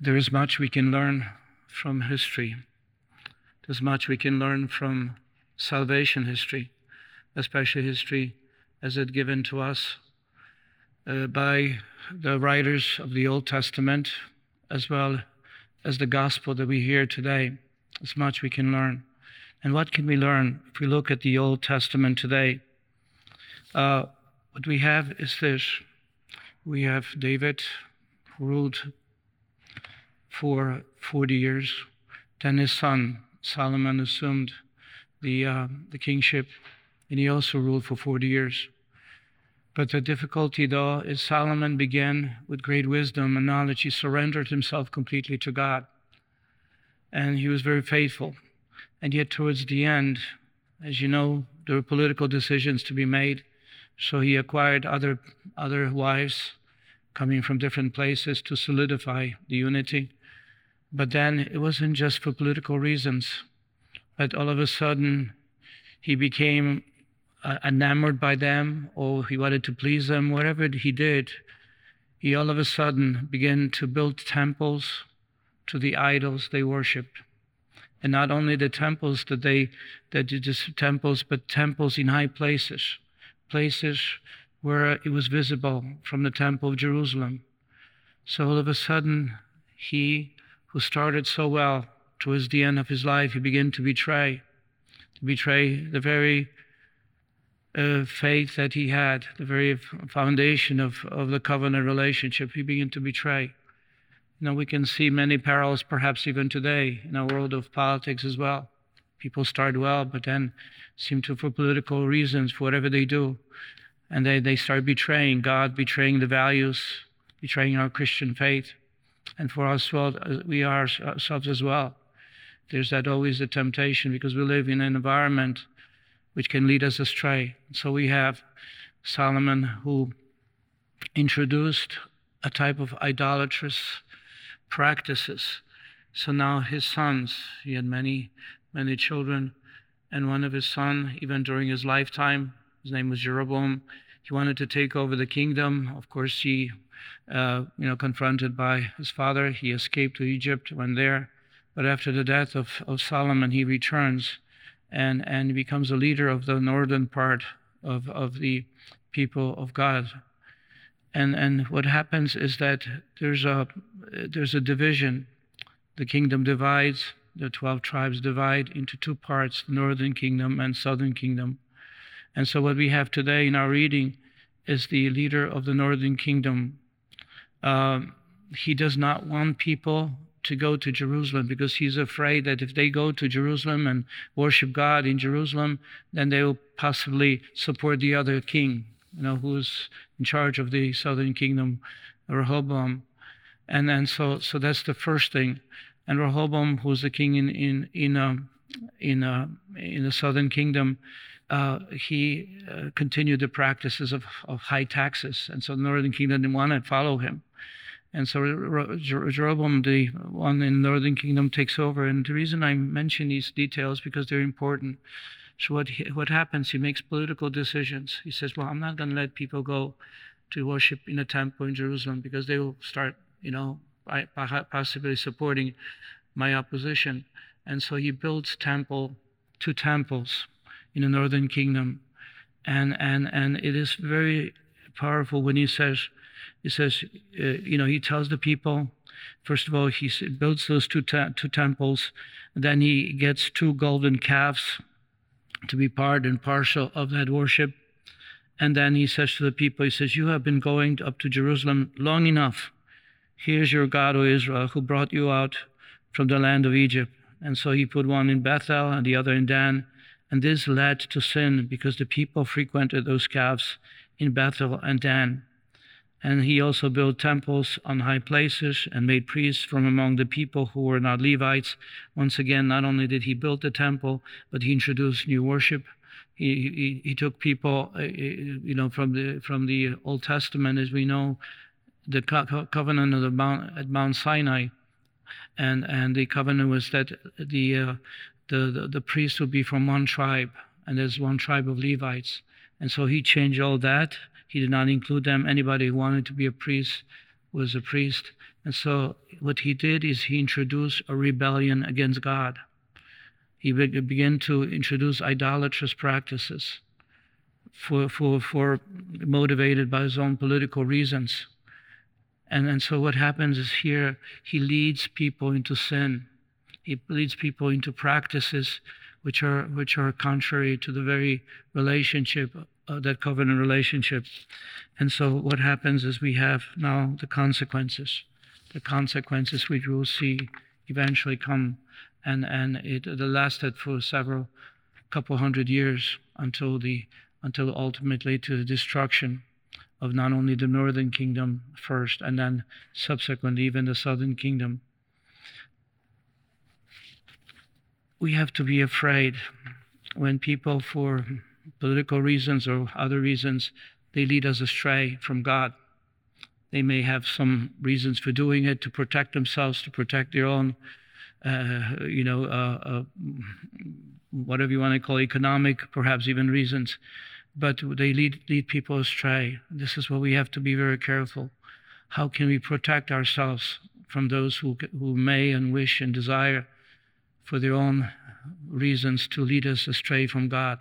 There is much we can learn from history. There's much we can learn from salvation history, especially history as it given to us uh, by the writers of the Old Testament, as well as the gospel that we hear today. There's much we can learn. And what can we learn if we look at the Old Testament today? Uh, what we have is this we have David, who ruled for 40 years. Then his son, Solomon, assumed the, uh, the kingship, and he also ruled for 40 years. But the difficulty, though, is Solomon began with great wisdom and knowledge. He surrendered himself completely to God. And he was very faithful. And yet, towards the end, as you know, there were political decisions to be made. So he acquired other, other wives coming from different places to solidify the unity. But then it wasn't just for political reasons, but all of a sudden he became uh, enamored by them or he wanted to please them, whatever he did. He all of a sudden began to build temples to the idols they worshiped. And not only the temples that they, that just temples, but temples in high places places where it was visible from the Temple of Jerusalem. So all of a sudden, he who started so well towards the end of his life, he began to betray, to betray the very uh, faith that he had, the very foundation of, of the covenant relationship, he began to betray. You know, we can see many parallels, perhaps even today, in our world of politics as well. People start well, but then seem to, for political reasons, for whatever they do, and they, they start betraying God, betraying the values, betraying our Christian faith. And for us, well, we are ourselves uh, as well. There's that always a temptation because we live in an environment which can lead us astray. So we have Solomon who introduced a type of idolatrous practices. So now his sons, he had many many children. And one of his sons, even during his lifetime, his name was Jeroboam, he wanted to take over the kingdom. Of course, he, uh, you know, confronted by his father, he escaped to Egypt, went there. But after the death of, of Solomon, he returns and, and becomes a leader of the northern part of, of the people of God. And, and what happens is that there's a, there's a division. The kingdom divides, the 12 tribes divide into two parts northern kingdom and southern kingdom. And so, what we have today in our reading is the leader of the northern kingdom. Um, he does not want people to go to Jerusalem because he's afraid that if they go to Jerusalem and worship God in Jerusalem, then they will possibly support the other king, you know, who's in charge of the southern kingdom, Rehoboam. And then so so that's the first thing and Rehoboam, who's the king in in in uh, in, uh, in the southern kingdom, uh, he uh, continued the practices of, of high taxes, and so the northern kingdom didn't want to follow him. And so Jeroboam, the one in the northern kingdom, takes over. And the reason I mention these details because they're important. So what he, what happens? He makes political decisions. He says, "Well, I'm not going to let people go to worship in a temple in Jerusalem because they will start, you know, possibly supporting my opposition. And so he builds temple, two temples in the northern kingdom. And, and, and it is very powerful when he says, he says, uh, you know, he tells the people, first of all, he builds those two, te- two temples. Then he gets two golden calves to be part and partial of that worship. And then he says to the people, he says, You have been going up to Jerusalem long enough. Here's your God, O Israel, who brought you out from the land of Egypt. And so he put one in Bethel and the other in Dan. And this led to sin because the people frequented those calves in Bethel and Dan. And he also built temples on high places and made priests from among the people who were not Levites. Once again, not only did he build the temple, but he introduced new worship. He, he, he took people, uh, uh, you know, from the from the Old Testament, as we know, the co- covenant of the Mount, at Mount Sinai, and and the covenant was that the, uh, the the the priest would be from one tribe, and there's one tribe of Levites, and so he changed all that. He did not include them. Anybody who wanted to be a priest was a priest, And so what he did is he introduced a rebellion against God. He began to introduce idolatrous practices for, for, for motivated by his own political reasons. And, and so what happens is here he leads people into sin. He leads people into practices which are which are contrary to the very relationship, uh, that covenant relationship. And so what happens is we have now the consequences the consequences which we will see eventually come. And, and it, it lasted for several couple hundred years until the until ultimately to the destruction of not only the northern kingdom first and then subsequently even the southern kingdom. We have to be afraid when people, for political reasons or other reasons, they lead us astray from God. They may have some reasons for doing it to protect themselves, to protect their own, uh, you know, uh, uh, whatever you want to call economic, perhaps even reasons. But they lead, lead people astray. This is what we have to be very careful. How can we protect ourselves from those who, who may and wish and desire for their own reasons to lead us astray from God?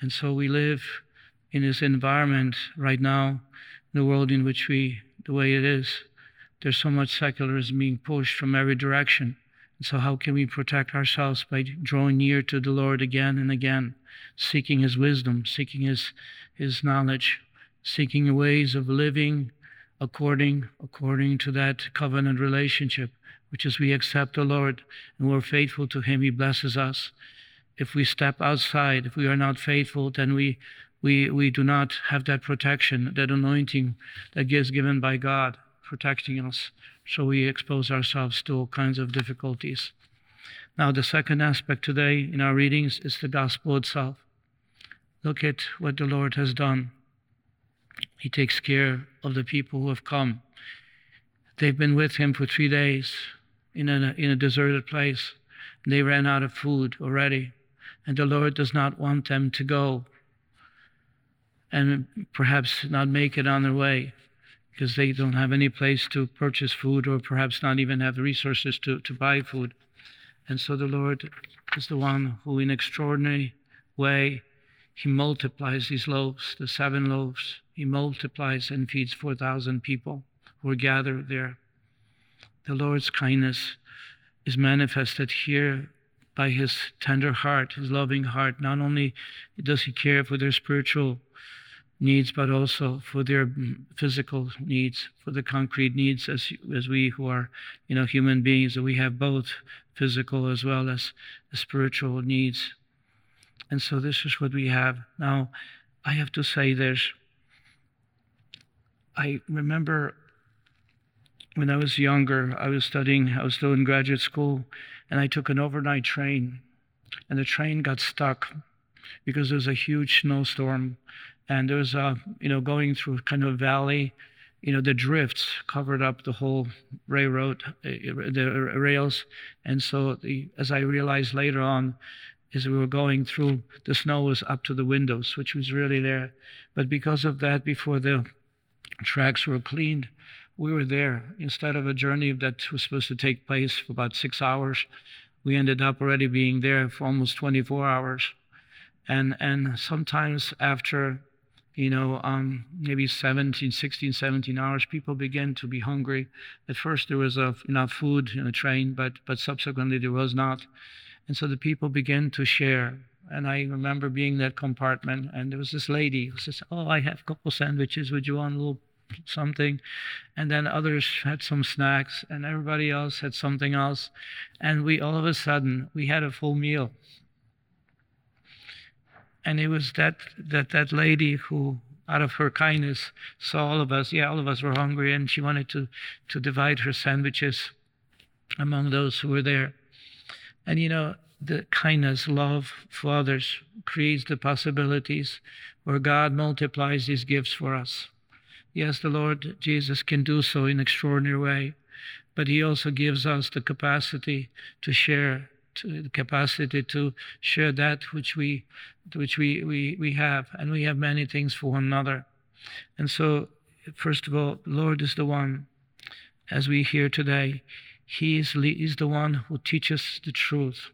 And so we live in this environment right now the world in which we, the way it is, there's so much secularism being pushed from every direction. And so, how can we protect ourselves by drawing near to the Lord again and again, seeking His wisdom, seeking His, His knowledge, seeking ways of living according according to that covenant relationship, which is we accept the Lord and we're faithful to Him, He blesses us. If we step outside, if we are not faithful, then we we, we do not have that protection, that anointing that is given by God protecting us. So we expose ourselves to all kinds of difficulties. Now, the second aspect today in our readings is the gospel itself. Look at what the Lord has done. He takes care of the people who have come. They've been with him for three days in a, in a deserted place. They ran out of food already. And the Lord does not want them to go and perhaps not make it on their way because they don't have any place to purchase food or perhaps not even have the resources to, to buy food. And so the Lord is the one who, in extraordinary way, he multiplies these loaves, the seven loaves. He multiplies and feeds 4,000 people who are gathered there. The Lord's kindness is manifested here by his tender heart, his loving heart. Not only does he care for their spiritual needs, but also for their physical needs, for the concrete needs as, as we who are, you know, human beings, that we have both physical as well as spiritual needs. And so this is what we have. Now, I have to say this. I remember when I was younger, I was studying, I was still in graduate school, and I took an overnight train, and the train got stuck because there was a huge snowstorm and there was a you know going through kind of a valley you know the drifts covered up the whole railroad uh, the rails and so the, as i realized later on as we were going through the snow was up to the windows which was really there. But because of that before the tracks were cleaned we were there instead of a journey that was supposed to take place for about six hours we ended up already being there for almost 24 hours and and sometimes after you know, um, maybe 17, 16, 17 hours, people began to be hungry. At first, there was enough food in the train, but, but subsequently, there was not. And so the people began to share. And I remember being in that compartment, and there was this lady who says, Oh, I have a couple sandwiches. Would you want a little something? And then others had some snacks, and everybody else had something else. And we all of a sudden, we had a full meal and it was that that that lady who out of her kindness saw all of us yeah all of us were hungry and she wanted to to divide her sandwiches among those who were there and you know the kindness love for others creates the possibilities where god multiplies these gifts for us yes the lord jesus can do so in extraordinary way but he also gives us the capacity to share to the capacity to share that which we which we, we, we have and we have many things for one another. And so first of all lord is the one as we hear today, He is, is the one who teaches the truth,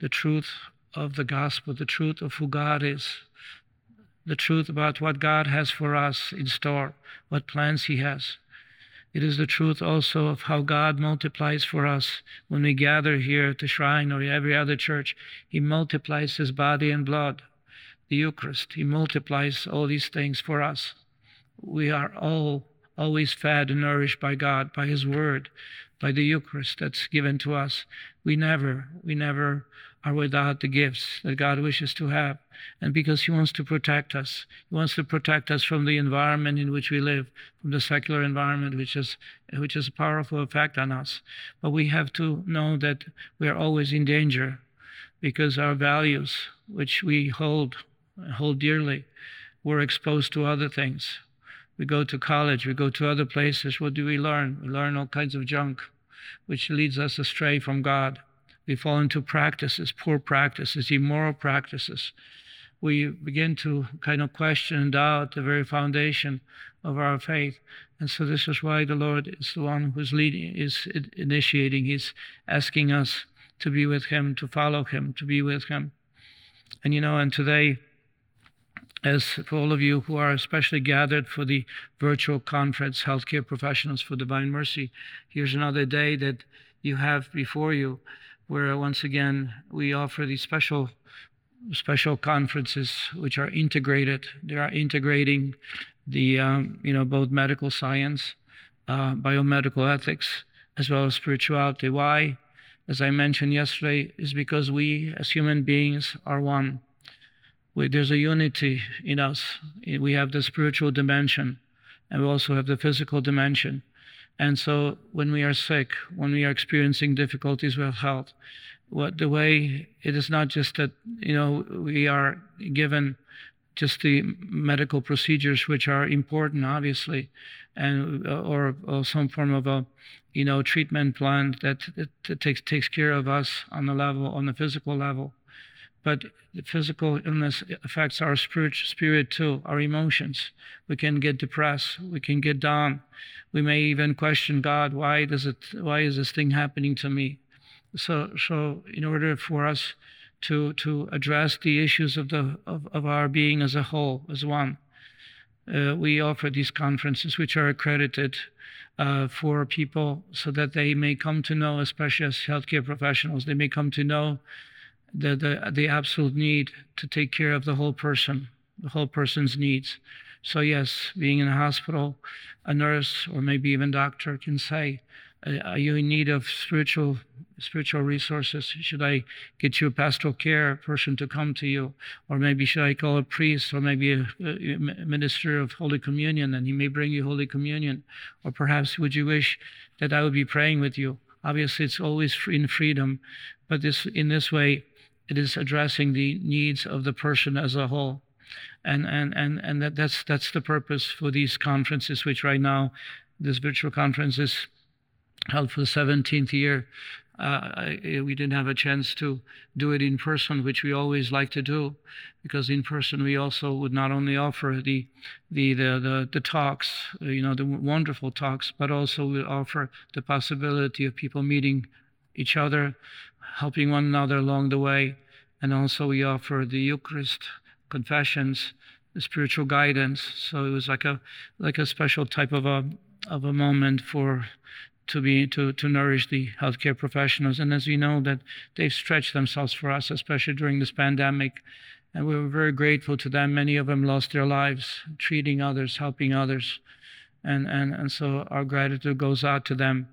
the truth of the gospel, the truth of who God is, the truth about what God has for us in store, what plans He has. It is the truth also of how God multiplies for us when we gather here at the shrine or every other church. He multiplies His body and blood, the Eucharist. He multiplies all these things for us. We are all always fed and nourished by God, by His Word, by the Eucharist that's given to us. We never, we never are without the gifts that God wishes to have. And because He wants to protect us, He wants to protect us from the environment in which we live, from the secular environment, which is which is a powerful effect on us. But we have to know that we are always in danger because our values, which we hold hold dearly, we're exposed to other things. We go to college, we go to other places. What do we learn? We learn all kinds of junk, which leads us astray from God. We fall into practices, poor practices, immoral practices. We begin to kind of question and doubt the very foundation of our faith. And so this is why the Lord is the one who's leading, is initiating. He's asking us to be with Him, to follow Him, to be with Him. And you know, and today, as for all of you who are especially gathered for the virtual conference, Healthcare Professionals for Divine Mercy, here's another day that you have before you where once again we offer these special special conferences which are integrated. They are integrating the um, you know both medical science, uh, biomedical ethics, as well as spirituality. Why? As I mentioned yesterday, is because we as human beings are one. We, there's a unity in us. We have the spiritual dimension, and we also have the physical dimension. And so when we are sick, when we are experiencing difficulties with health, what the way it is not just that you know we are given just the medical procedures which are important obviously and uh, or, or some form of a you know treatment plan that, that, that takes takes care of us on the level on the physical level but the physical illness affects our spirit, spirit too, our emotions. We can get depressed. We can get down. We may even question God. Why does it? Why is this thing happening to me? So, so in order for us to to address the issues of the of, of our being as a whole, as one, uh, we offer these conferences, which are accredited uh, for people, so that they may come to know, especially as healthcare professionals, they may come to know the, the, the absolute need to take care of the whole person, the whole person's needs. So, yes, being in a hospital, a nurse or maybe even doctor can say, uh, are you in need of spiritual spiritual resources? Should I get you a pastoral care person to come to you, or maybe should I call a priest, or maybe a, a minister of Holy Communion, and he may bring you Holy Communion, or perhaps would you wish that I would be praying with you? Obviously, it's always in freedom, but this in this way, it is addressing the needs of the person as a whole. And, and, and, and that, that's, that's the purpose for these conferences, which right now, this virtual conference is held for the 17th year. Uh, I, we didn't have a chance to do it in person, which we always like to do, because in person we also would not only offer the the the the, the talks, you know, the wonderful talks, but also we offer the possibility of people meeting each other, helping one another along the way. And also, we offer the Eucharist, confessions, the spiritual guidance. So it was like a like a special type of a of a moment for to be to to nourish the healthcare professionals. And as we know that they've stretched themselves for us, especially during this pandemic. And we were very grateful to them. Many of them lost their lives treating others, helping others. And, and, and so our gratitude goes out to them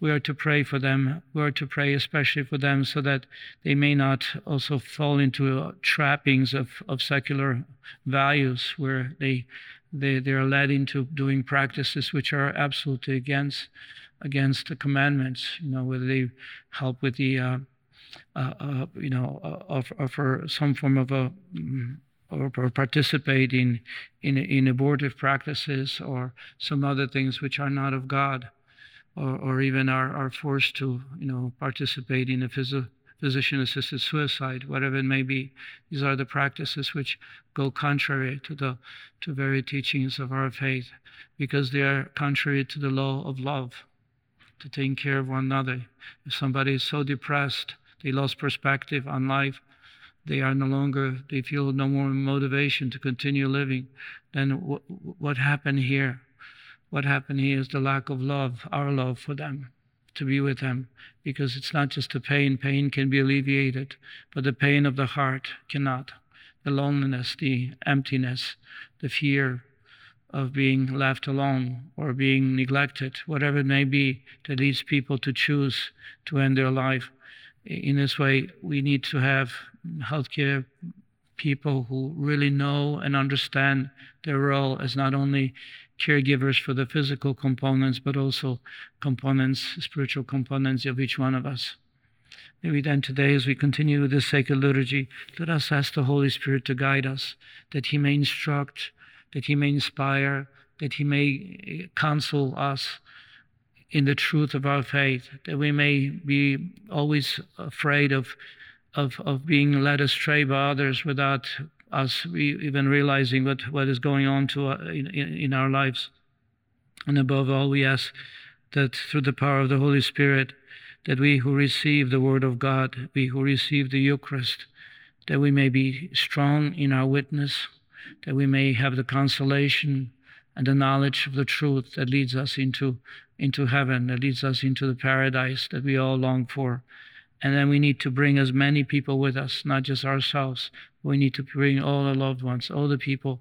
we are to pray for them. We are to pray especially for them so that they may not also fall into trappings of, of secular values where they, they, they are led into doing practices which are absolutely against, against the commandments, you know, whether they help with the, uh, uh, uh, you know, uh, offer some form of a, mm, or, or participate in, in, in abortive practices or some other things which are not of God or, or even are, are forced to, you know, participate in a phys- physician assisted suicide, whatever it may be. These are the practices which go contrary to the to very teachings of our faith because they are contrary to the law of love to take care of one another. If somebody is so depressed, they lost perspective on life, they are no longer, they feel no more motivation to continue living, then w- what happened here? What happened here is the lack of love, our love for them, to be with them, because it's not just the pain. Pain can be alleviated, but the pain of the heart cannot. The loneliness, the emptiness, the fear, of being left alone or being neglected, whatever it may be, that leads people to choose to end their life. In this way, we need to have healthcare people who really know and understand their role as not only caregivers for the physical components, but also components, spiritual components of each one of us. Maybe then today, as we continue with this sacred liturgy, let us ask the Holy Spirit to guide us, that He may instruct, that He may inspire, that He may eh, counsel us in the truth of our faith, that we may be always afraid of, of, of being led astray by others without us even realizing what, what is going on to, uh, in, in our lives. And above all, we ask that through the power of the Holy Spirit, that we who receive the Word of God, we who receive the Eucharist, that we may be strong in our witness, that we may have the consolation and the knowledge of the truth that leads us into, into heaven, that leads us into the paradise that we all long for. And then we need to bring as many people with us, not just ourselves. We need to bring all our loved ones, all the people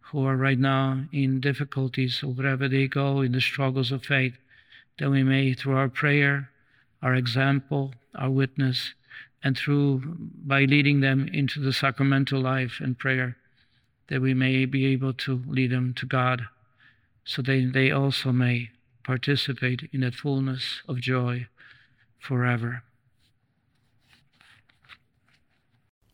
who are right now in difficulties or wherever they go in the struggles of faith, that we may, through our prayer, our example, our witness, and through by leading them into the sacramental life and prayer, that we may be able to lead them to God, so that they also may participate in that fullness of joy forever.